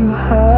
too high.